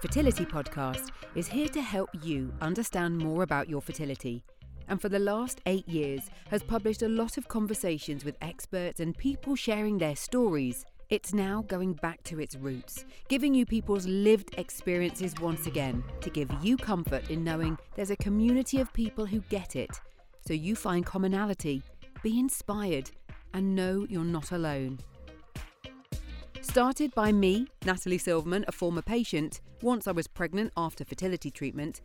the Fertility Podcast, is here to help you understand more about your fertility. And for the last eight years, has published a lot of conversations with experts and people sharing their stories. It's now going back to its roots, giving you people's lived experiences once again to give you comfort in knowing there's a community of people who get it. So you find commonality, be inspired, and know you're not alone. Started by me, Natalie Silverman, a former patient, once I was pregnant after fertility treatment,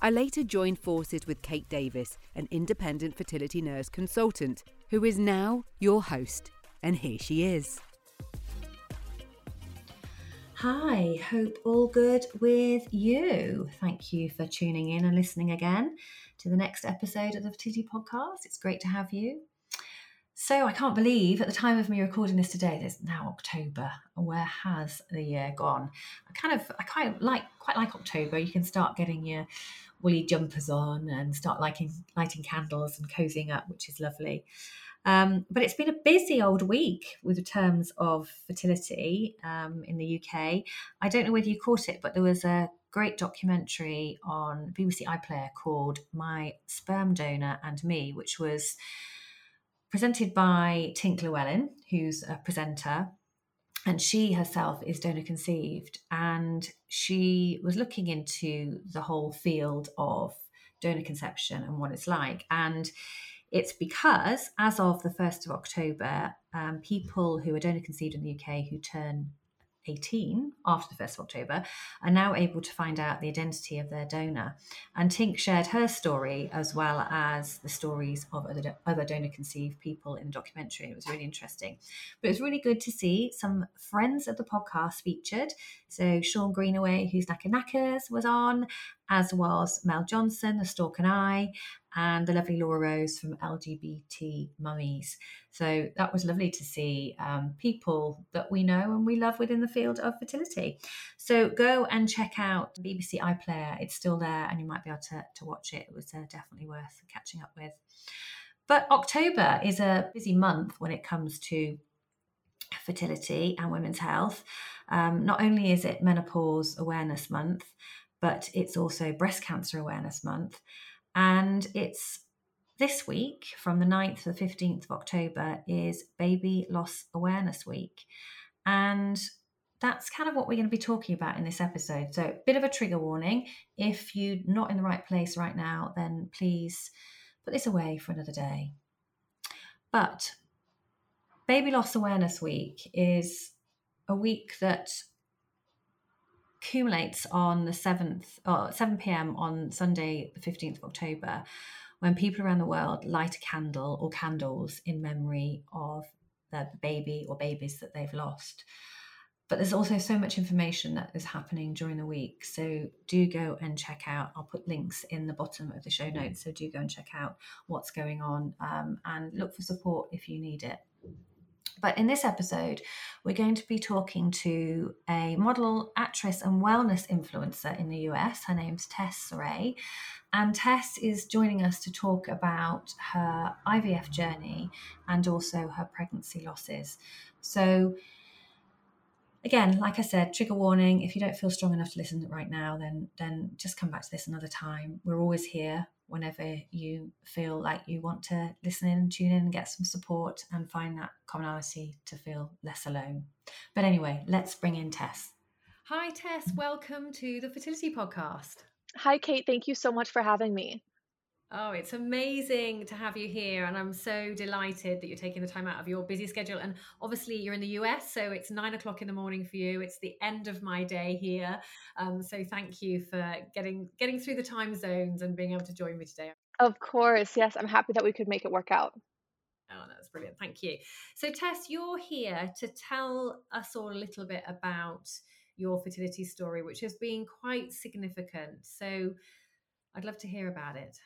I later joined forces with Kate Davis, an independent fertility nurse consultant, who is now your host. And here she is. Hi, hope all good with you. Thank you for tuning in and listening again to the next episode of the Fertility Podcast. It's great to have you. So I can't believe at the time of me recording this today, there's now October. Where has the year gone? I kind of, I quite like, quite like October. You can start getting your woolly jumpers on and start lighting, lighting candles and cozying up, which is lovely. Um, but it's been a busy old week with the terms of fertility um, in the UK. I don't know whether you caught it, but there was a great documentary on BBC iPlayer called My Sperm Donor and Me, which was presented by Tink Llewellyn, who's a presenter, and she herself is donor conceived. And she was looking into the whole field of donor conception and what it's like. And it's because, as of the 1st of October, um, people who are donor conceived in the UK who turn 18 after the 1st of October are now able to find out the identity of their donor. And Tink shared her story as well as the stories of other, other donor conceived people in the documentary. It was really interesting. But it was really good to see some friends of the podcast featured. So Sean Greenaway, who's Knacker Knackers, was on, as was Mel Johnson, the Stork and I, and the lovely Laura Rose from LGBT Mummies. So that was lovely to see um, people that we know and we love within the field of fertility. So go and check out BBC iPlayer. It's still there and you might be able to, to watch it. It was uh, definitely worth catching up with. But October is a busy month when it comes to fertility and women's health. Um, not only is it Menopause Awareness Month, but it's also Breast Cancer Awareness Month. And it's this week, from the 9th to the 15th of October, is Baby Loss Awareness Week. And that's kind of what we're going to be talking about in this episode. So, a bit of a trigger warning. If you're not in the right place right now, then please put this away for another day. But Baby Loss Awareness Week is a week that accumulates on the 7th or 7 p.m. on Sunday, the 15th of October, when people around the world light a candle or candles in memory of the baby or babies that they've lost. But there's also so much information that is happening during the week. So do go and check out. I'll put links in the bottom of the show notes. So do go and check out what's going on um, and look for support if you need it. But in this episode, we're going to be talking to a model, actress, and wellness influencer in the US. Her name's Tess Souray. And Tess is joining us to talk about her IVF journey and also her pregnancy losses. So, again, like I said, trigger warning. If you don't feel strong enough to listen right now, then then just come back to this another time. We're always here whenever you feel like you want to listen in tune in and get some support and find that commonality to feel less alone. But anyway, let's bring in Tess. Hi, Tess. Welcome to the Fertility Podcast. Hi, Kate. Thank you so much for having me. Oh, it's amazing to have you here. And I'm so delighted that you're taking the time out of your busy schedule. And obviously, you're in the US, so it's nine o'clock in the morning for you. It's the end of my day here. Um, so thank you for getting getting through the time zones and being able to join me today. Of course. Yes, I'm happy that we could make it work out. Oh, that's brilliant. Thank you. So, Tess, you're here to tell us all a little bit about your fertility story, which has been quite significant. So, I'd love to hear about it.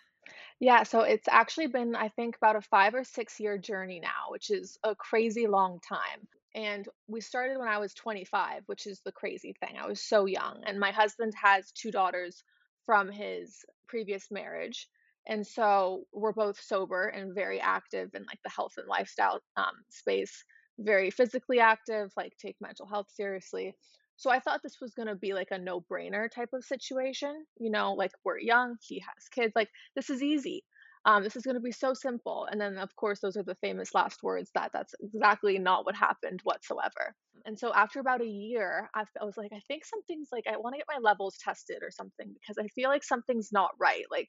Yeah, so it's actually been, I think, about a five or six year journey now, which is a crazy long time. And we started when I was 25, which is the crazy thing. I was so young. And my husband has two daughters from his previous marriage. And so we're both sober and very active in like the health and lifestyle um, space, very physically active, like take mental health seriously. So I thought this was going to be like a no brainer type of situation. You know, like we're young, he has kids, like this is easy. Um, this is going to be so simple. And then, of course, those are the famous last words that that's exactly not what happened whatsoever. And so, after about a year, I, I was like, I think something's like, I want to get my levels tested or something because I feel like something's not right. Like,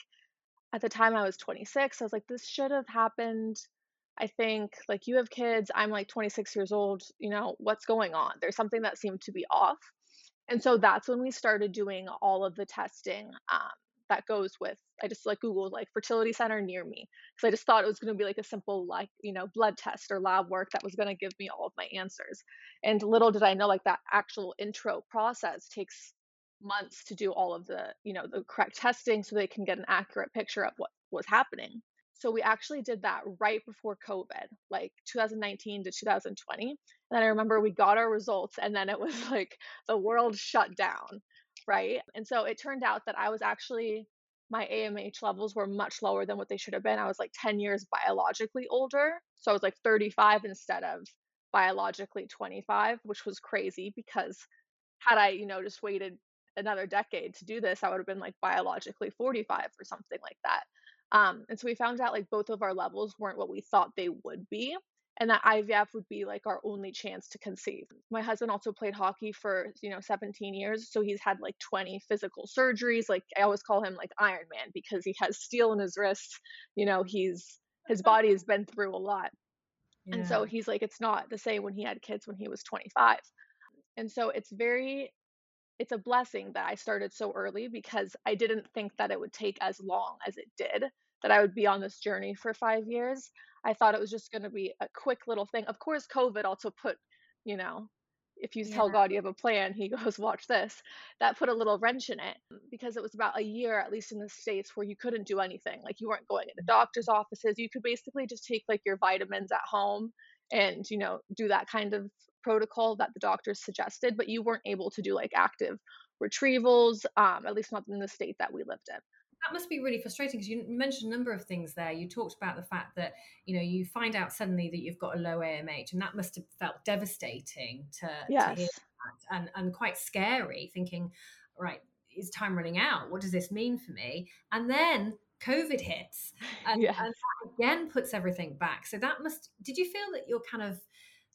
at the time I was 26, I was like, this should have happened. I think, like, you have kids, I'm like 26 years old. You know, what's going on? There's something that seemed to be off. And so that's when we started doing all of the testing. Um, that goes with I just like Googled like fertility center near me because I just thought it was going to be like a simple like you know blood test or lab work that was going to give me all of my answers. And little did I know like that actual intro process takes months to do all of the you know the correct testing so they can get an accurate picture of what was happening. So we actually did that right before COVID, like 2019 to 2020. And I remember we got our results and then it was like the world shut down right? And so it turned out that I was actually my AMH levels were much lower than what they should have been. I was like 10 years biologically older. So I was like 35 instead of biologically 25, which was crazy because had I, you know, just waited another decade to do this, I would have been like biologically 45 or something like that. Um, and so we found out like both of our levels weren't what we thought they would be and that IVF would be like our only chance to conceive. My husband also played hockey for, you know, 17 years, so he's had like 20 physical surgeries. Like I always call him like Iron Man because he has steel in his wrists. You know, he's his body has been through a lot. Yeah. And so he's like it's not the same when he had kids when he was 25. And so it's very it's a blessing that I started so early because I didn't think that it would take as long as it did, that I would be on this journey for 5 years. I thought it was just going to be a quick little thing. Of course, COVID also put, you know, if you yeah. tell God you have a plan, he goes, watch this. That put a little wrench in it because it was about a year, at least in the States, where you couldn't do anything. Like you weren't going into doctor's offices. You could basically just take like your vitamins at home and, you know, do that kind of protocol that the doctors suggested, but you weren't able to do like active retrievals, um, at least not in the state that we lived in that must be really frustrating because you mentioned a number of things there. You talked about the fact that you know you find out suddenly that you've got a low AMH, and that must have felt devastating to, yes. to hear that, and and quite scary. Thinking, right, is time running out? What does this mean for me? And then COVID hits, and, yes. and again puts everything back. So that must. Did you feel that your kind of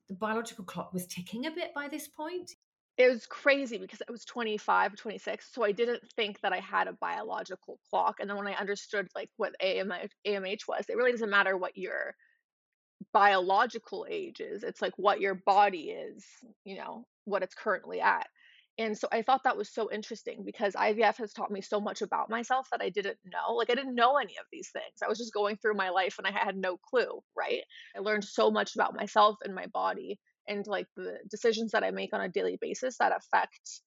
the biological clock was ticking a bit by this point? It was crazy because I was 25, 26. So I didn't think that I had a biological clock. And then when I understood like what AMH, AMH was, it really doesn't matter what your biological age is. It's like what your body is, you know, what it's currently at. And so I thought that was so interesting because IVF has taught me so much about myself that I didn't know. Like I didn't know any of these things. I was just going through my life and I had no clue, right? I learned so much about myself and my body and like the decisions that I make on a daily basis that affect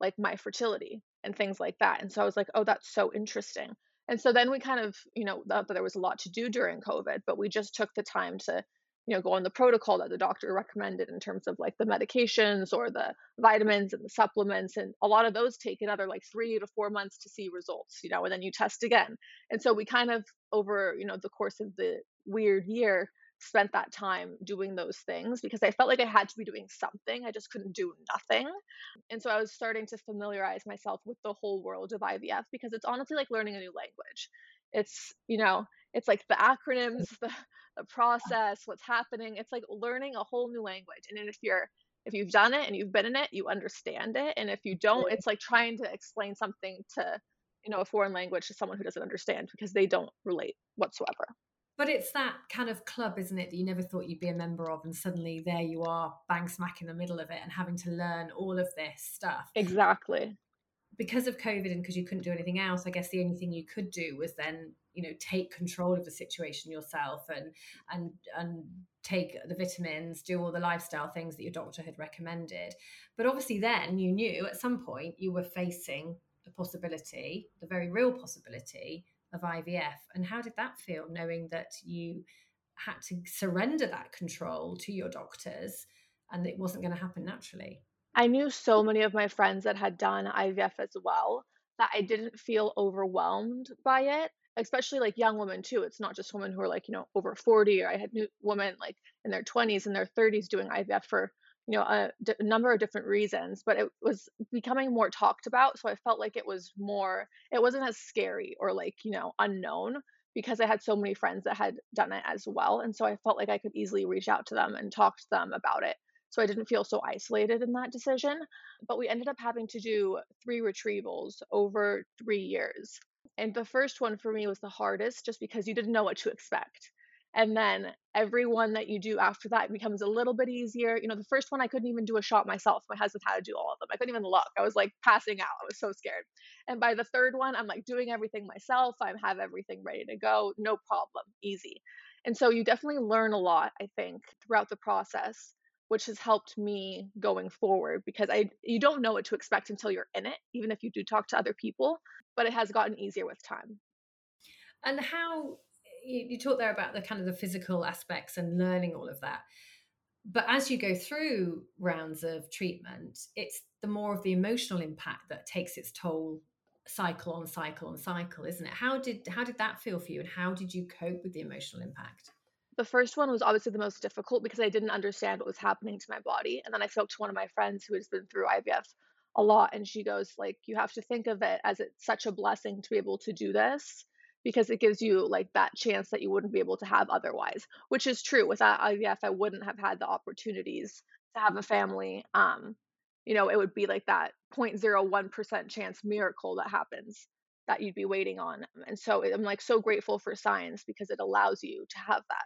like my fertility and things like that. And so I was like, oh, that's so interesting. And so then we kind of, you know, that there was a lot to do during COVID, but we just took the time to, you know, go on the protocol that the doctor recommended in terms of like the medications or the vitamins and the supplements. And a lot of those take another like three to four months to see results, you know, and then you test again. And so we kind of over, you know, the course of the weird year spent that time doing those things because I felt like I had to be doing something. I just couldn't do nothing. And so I was starting to familiarize myself with the whole world of IVF because it's honestly like learning a new language. It's, you know, it's like the acronyms, the, the process, what's happening. It's like learning a whole new language. And if you're if you've done it and you've been in it, you understand it. And if you don't, it's like trying to explain something to, you know, a foreign language to someone who doesn't understand because they don't relate whatsoever. But it's that kind of club, isn't it, that you never thought you'd be a member of, and suddenly there you are, bang smack in the middle of it, and having to learn all of this stuff. Exactly. Because of COVID and because you couldn't do anything else, I guess the only thing you could do was then, you know, take control of the situation yourself and and and take the vitamins, do all the lifestyle things that your doctor had recommended. But obviously, then you knew at some point you were facing the possibility, the very real possibility of IVF. And how did that feel knowing that you had to surrender that control to your doctors and it wasn't going to happen naturally? I knew so many of my friends that had done IVF as well that I didn't feel overwhelmed by it, especially like young women too. It's not just women who are like, you know, over 40 or I had new women like in their 20s and their 30s doing IVF for you know, a, d- number of different reasons, but it was becoming more talked about. So I felt like it was more, it wasn't as scary or like, you know, unknown because I had so many friends that had done it as well. And so I felt like I could easily reach out to them and talk to them about it. So I didn't feel so isolated in that decision. But we ended up having to do three retrievals over three years. And the first one for me was the hardest just because you didn't know what to expect. And then every one that you do after that becomes a little bit easier. You know, the first one I couldn't even do a shot myself. My husband had to do all of them. I couldn't even look. I was like passing out. I was so scared. And by the third one, I'm like doing everything myself. I have everything ready to go. No problem. Easy. And so you definitely learn a lot, I think, throughout the process, which has helped me going forward because I you don't know what to expect until you're in it, even if you do talk to other people, but it has gotten easier with time. And how you, you talk there about the kind of the physical aspects and learning all of that. But as you go through rounds of treatment it's the more of the emotional impact that takes its toll cycle on cycle on cycle isn't it? How did how did that feel for you and how did you cope with the emotional impact? The first one was obviously the most difficult because i didn't understand what was happening to my body. And then i spoke to one of my friends who has been through ivf a lot and she goes like you have to think of it as it's such a blessing to be able to do this because it gives you like that chance that you wouldn't be able to have otherwise which is true without ivf i wouldn't have had the opportunities to have a family um you know it would be like that 0.01% chance miracle that happens that you'd be waiting on and so i'm like so grateful for science because it allows you to have that.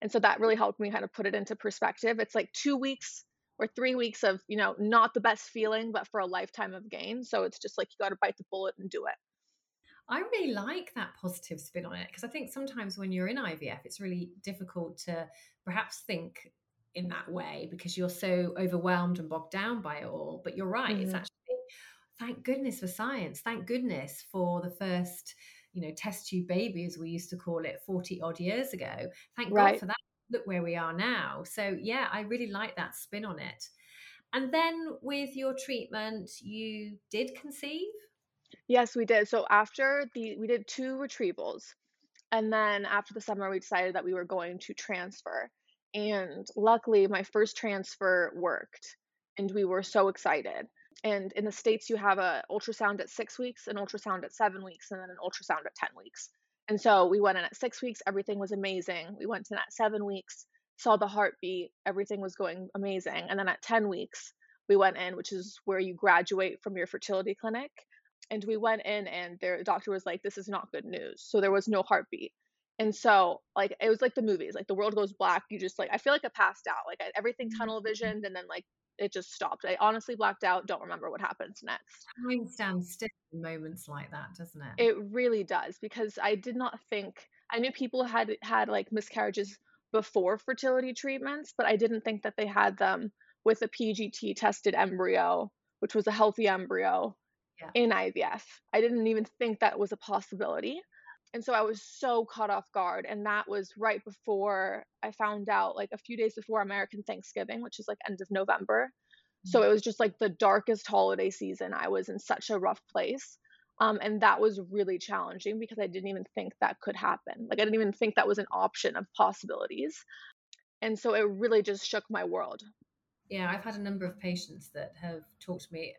And so that really helped me kind of put it into perspective. It's like two weeks or three weeks of you know not the best feeling but for a lifetime of gain so it's just like you got to bite the bullet and do it I really like that positive spin on it because I think sometimes when you're in IVF, it's really difficult to perhaps think in that way because you're so overwhelmed and bogged down by it all. But you're right, mm-hmm. it's actually thank goodness for science. Thank goodness for the first, you know, test tube baby, as we used to call it 40 odd years ago. Thank right. God for that. Look where we are now. So, yeah, I really like that spin on it. And then with your treatment, you did conceive? Yes, we did. So after the we did two retrievals. And then after the summer we decided that we were going to transfer. And luckily my first transfer worked and we were so excited. And in the states you have a ultrasound at 6 weeks, an ultrasound at 7 weeks and then an ultrasound at 10 weeks. And so we went in at 6 weeks, everything was amazing. We went in at 7 weeks, saw the heartbeat, everything was going amazing. And then at 10 weeks we went in, which is where you graduate from your fertility clinic and we went in and their doctor was like this is not good news. So there was no heartbeat. And so like it was like the movies like the world goes black you just like i feel like i passed out like I, everything tunnel mm-hmm. visioned and then like it just stopped. I honestly blacked out don't remember what happens next. Time stands still in moments like that doesn't it? It really does because i did not think i knew people had had like miscarriages before fertility treatments but i didn't think that they had them with a pgt tested embryo which was a healthy embryo yeah. in IVF. I didn't even think that was a possibility. And so I was so caught off guard. And that was right before I found out, like a few days before American Thanksgiving, which is like end of November. Mm-hmm. So it was just like the darkest holiday season. I was in such a rough place. Um, and that was really challenging because I didn't even think that could happen. Like I didn't even think that was an option of possibilities. And so it really just shook my world yeah, I've had a number of patients that have talked to me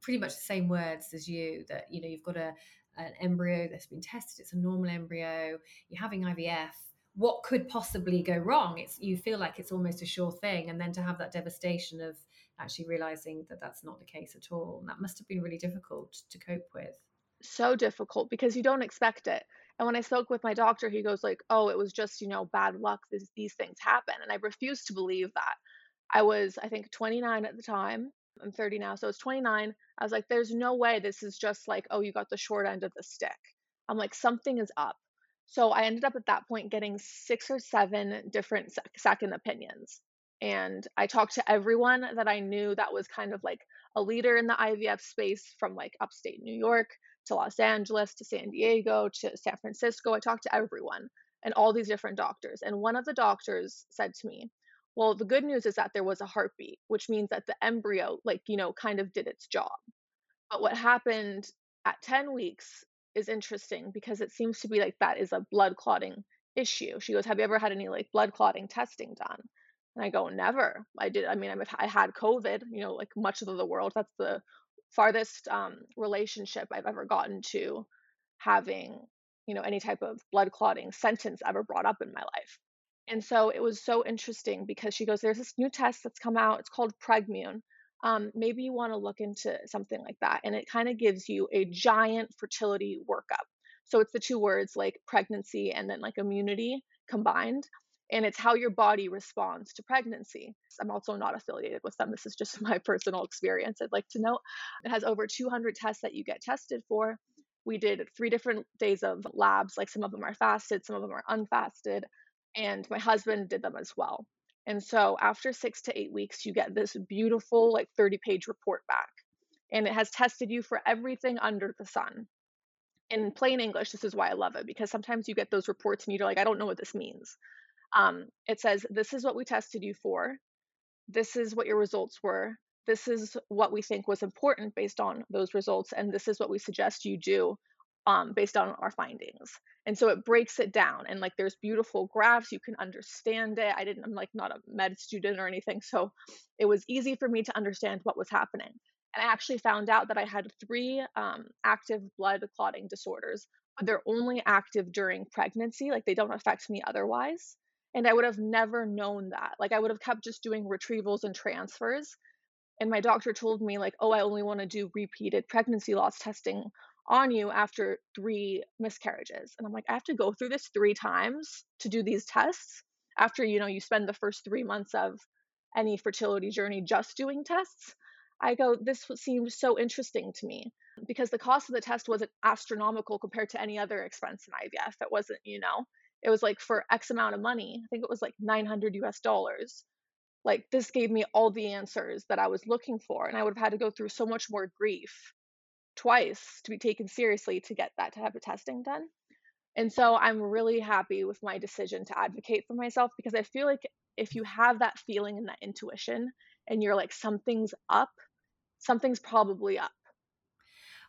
pretty much the same words as you that, you know, you've got a, an embryo that's been tested, it's a normal embryo, you're having IVF. What could possibly go wrong? It's you feel like it's almost a sure thing, and then to have that devastation of actually realizing that that's not the case at all, and that must have been really difficult to cope with. So difficult because you don't expect it. And when I spoke with my doctor, he goes like, "Oh, it was just you know bad luck. These these things happen," and I refuse to believe that. I was, I think, 29 at the time. I'm 30 now. So it's 29. I was like, there's no way this is just like, oh, you got the short end of the stick. I'm like, something is up. So I ended up at that point getting six or seven different second opinions. And I talked to everyone that I knew that was kind of like a leader in the IVF space from like upstate New York to Los Angeles to San Diego to San Francisco. I talked to everyone and all these different doctors. And one of the doctors said to me, well, the good news is that there was a heartbeat, which means that the embryo, like, you know, kind of did its job. But what happened at 10 weeks is interesting because it seems to be like that is a blood clotting issue. She goes, Have you ever had any like blood clotting testing done? And I go, never. I did. I mean, I had COVID, you know, like much of the world. That's the farthest um, relationship I've ever gotten to having, you know, any type of blood clotting sentence ever brought up in my life. And so it was so interesting because she goes, There's this new test that's come out. It's called Pregmune. Um, maybe you want to look into something like that. And it kind of gives you a giant fertility workup. So it's the two words like pregnancy and then like immunity combined. And it's how your body responds to pregnancy. I'm also not affiliated with them. This is just my personal experience. I'd like to note it has over 200 tests that you get tested for. We did three different days of labs, like some of them are fasted, some of them are unfasted and my husband did them as well. And so after six to eight weeks, you get this beautiful, like 30 page report back. And it has tested you for everything under the sun. In plain English, this is why I love it because sometimes you get those reports and you're like, I don't know what this means. Um, it says, This is what we tested you for. This is what your results were. This is what we think was important based on those results. And this is what we suggest you do um, based on our findings. And so it breaks it down and like there's beautiful graphs, you can understand it. I didn't, I'm like not a med student or anything. So it was easy for me to understand what was happening. And I actually found out that I had three um, active blood clotting disorders, they're only active during pregnancy. Like they don't affect me otherwise. And I would have never known that. Like I would have kept just doing retrievals and transfers. And my doctor told me, like, oh, I only want to do repeated pregnancy loss testing on you after three miscarriages. And I'm like, I have to go through this three times to do these tests after, you know, you spend the first three months of any fertility journey just doing tests. I go, this seemed so interesting to me because the cost of the test wasn't astronomical compared to any other expense in IVF. It wasn't, you know, it was like for X amount of money. I think it was like 900 US dollars. Like this gave me all the answers that I was looking for. And I would have had to go through so much more grief twice to be taken seriously to get that type of testing done. And so I'm really happy with my decision to advocate for myself because I feel like if you have that feeling and that intuition and you're like, something's up, something's probably up.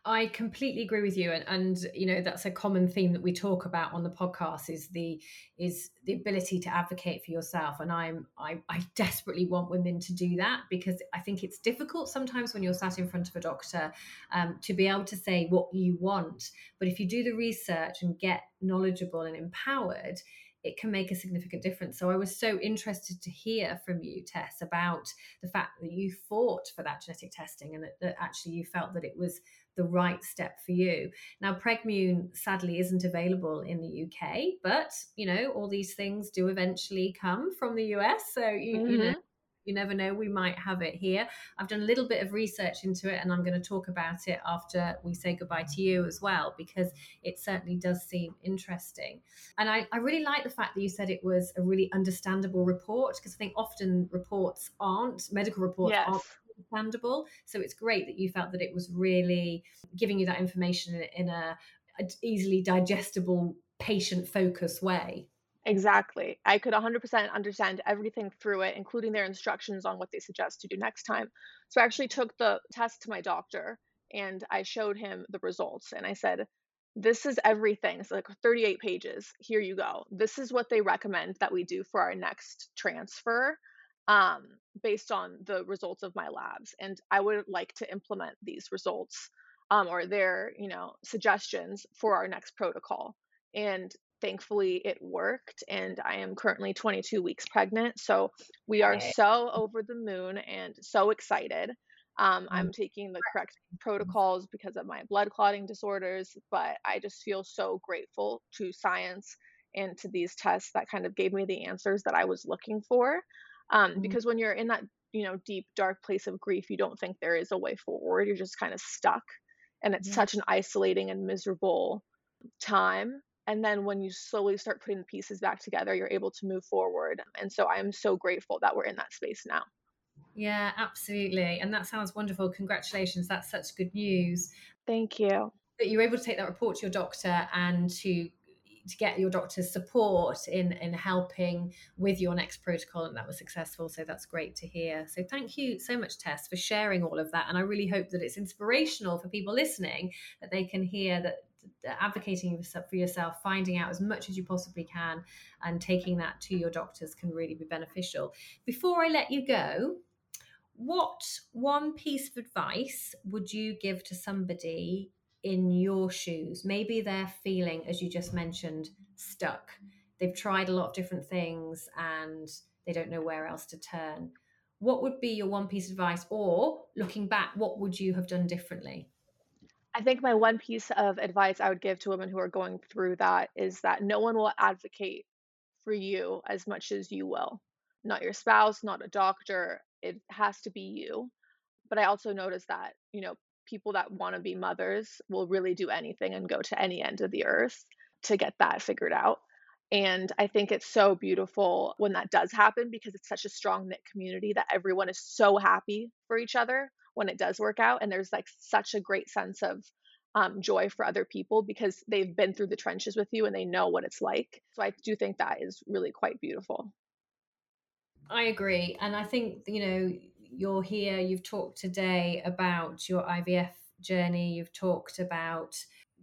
I completely agree with you, and, and you know that's a common theme that we talk about on the podcast is the is the ability to advocate for yourself, and I'm I, I desperately want women to do that because I think it's difficult sometimes when you're sat in front of a doctor um, to be able to say what you want, but if you do the research and get knowledgeable and empowered, it can make a significant difference. So I was so interested to hear from you, Tess, about the fact that you fought for that genetic testing and that, that actually you felt that it was the right step for you. Now, Pregmune sadly isn't available in the UK, but you know, all these things do eventually come from the US. So you, mm-hmm. you know, mm-hmm. you never know, we might have it here. I've done a little bit of research into it and I'm going to talk about it after we say goodbye to you as well, because it certainly does seem interesting. And I, I really like the fact that you said it was a really understandable report, because I think often reports aren't, medical reports yes. aren't understandable. So it's great that you felt that it was really giving you that information in a, a easily digestible, patient focused way. Exactly. I could 100% understand everything through it, including their instructions on what they suggest to do next time. So I actually took the test to my doctor and I showed him the results and I said, this is everything. It's like 38 pages. Here you go. This is what they recommend that we do for our next transfer um, based on the results of my labs. And I would like to implement these results um, or their, you know, suggestions for our next protocol. And thankfully it worked and i am currently 22 weeks pregnant so we are so over the moon and so excited um, i'm mm. taking the correct protocols because of my blood clotting disorders but i just feel so grateful to science and to these tests that kind of gave me the answers that i was looking for um, mm-hmm. because when you're in that you know deep dark place of grief you don't think there is a way forward. You're just kind of stuck and it's such an isolating and miserable time and then when you slowly start putting the pieces back together you're able to move forward and so i am so grateful that we're in that space now. Yeah absolutely and that sounds wonderful congratulations that's such good news. Thank you. That you're able to take that report to your doctor and to to get your doctor's support in in helping with your next protocol and that was successful. So that's great to hear. So thank you so much tess for sharing all of that. And i really hope that it's inspirational for people listening that they can hear that advocating for yourself, finding out as much as you possibly can, and taking that to your doctors can really be beneficial. Before I let you go, what one piece of advice would you give to somebody in your shoes? Maybe they're feeling, as you just mentioned, stuck. They've tried a lot of different things and they don't know where else to turn. What would be your one piece of advice? Or looking back, what would you have done differently? I think my one piece of advice I would give to women who are going through that is that no one will advocate for you as much as you will. Not your spouse, not a doctor. It has to be you. But I also notice that, you know, people that want to be mothers will really do anything and go to any end of the earth to get that figured out. And I think it's so beautiful when that does happen because it's such a strong knit community that everyone is so happy for each other when it does work out. And there's like such a great sense of um, joy for other people because they've been through the trenches with you and they know what it's like. So I do think that is really quite beautiful. I agree. And I think, you know, you're here, you've talked today about your IVF journey, you've talked about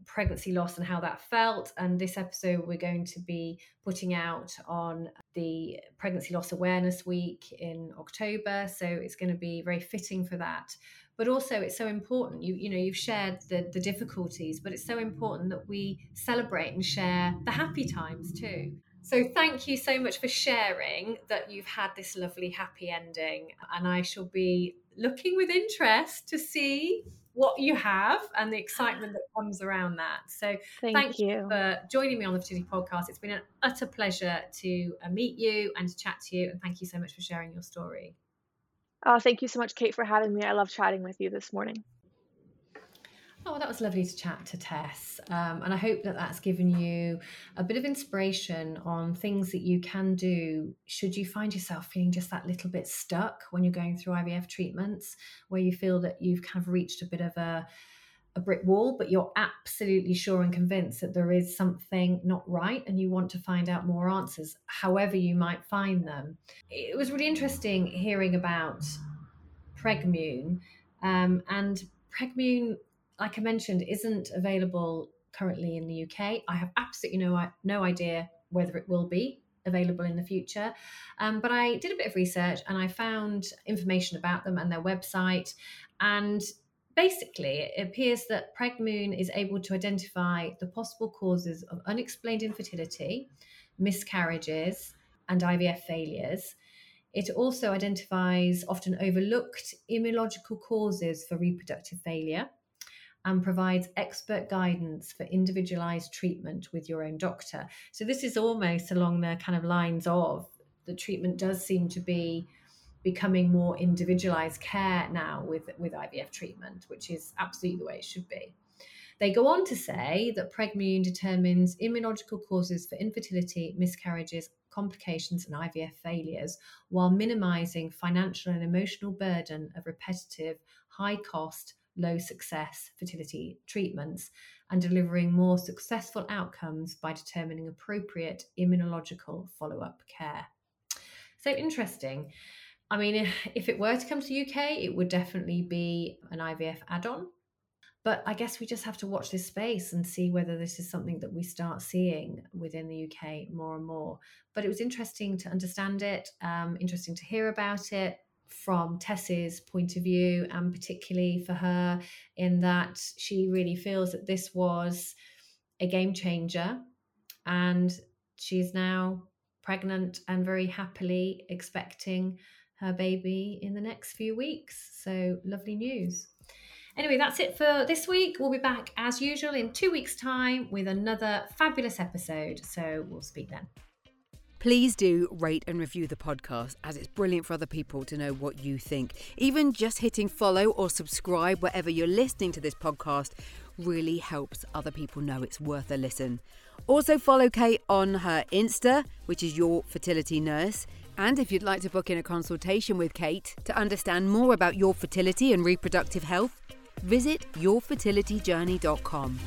pregnancy loss and how that felt. And this episode, we're going to be putting out on the Pregnancy Loss Awareness Week in October. So it's going to be very fitting for that. But also, it's so important. You you know you've shared the the difficulties, but it's so important that we celebrate and share the happy times too. So thank you so much for sharing that you've had this lovely happy ending. And I shall be looking with interest to see what you have and the excitement that comes around that. So thank, thank you. you. for joining me on the Fertility Podcast. It's been an utter pleasure to uh, meet you and to chat to you. And thank you so much for sharing your story. Oh, thank you so much, Kate, for having me. I love chatting with you this morning. Oh, that was lovely to chat to Tess. Um, and I hope that that's given you a bit of inspiration on things that you can do should you find yourself feeling just that little bit stuck when you're going through IVF treatments, where you feel that you've kind of reached a bit of a, a brick wall, but you're absolutely sure and convinced that there is something not right and you want to find out more answers, however you might find them. It was really interesting hearing about Pregmune. Um, and Pregmune like I mentioned, isn't available currently in the UK. I have absolutely no no idea whether it will be available in the future. Um, but I did a bit of research and I found information about them and their website. And basically, it appears that Pregmune is able to identify the possible causes of unexplained infertility, miscarriages, and IVF failures. It also identifies often overlooked immunological causes for reproductive failure and provides expert guidance for individualized treatment with your own doctor. So, this is almost along the kind of lines of the treatment does seem to be becoming more individualized care now with, with IVF treatment, which is absolutely the way it should be. They go on to say that Pregmune determines immunological causes for infertility, miscarriages, complications, and IVF failures while minimizing financial and emotional burden of repetitive, high cost, low success fertility treatments and delivering more successful outcomes by determining appropriate immunological follow up care. So interesting. I mean, if it were to come to UK, it would definitely be an IVF add on. But I guess we just have to watch this space and see whether this is something that we start seeing within the UK more and more. But it was interesting to understand it, um, interesting to hear about it, from Tess's point of view, and particularly for her, in that she really feels that this was a game changer. And she's now pregnant and very happily expecting her baby in the next few weeks. So, lovely news. Anyway, that's it for this week. We'll be back as usual in two weeks' time with another fabulous episode. So, we'll speak then. Please do rate and review the podcast as it's brilliant for other people to know what you think. Even just hitting follow or subscribe wherever you're listening to this podcast really helps other people know it's worth a listen. Also, follow Kate on her Insta, which is Your Fertility Nurse. And if you'd like to book in a consultation with Kate to understand more about your fertility and reproductive health, visit yourfertilityjourney.com.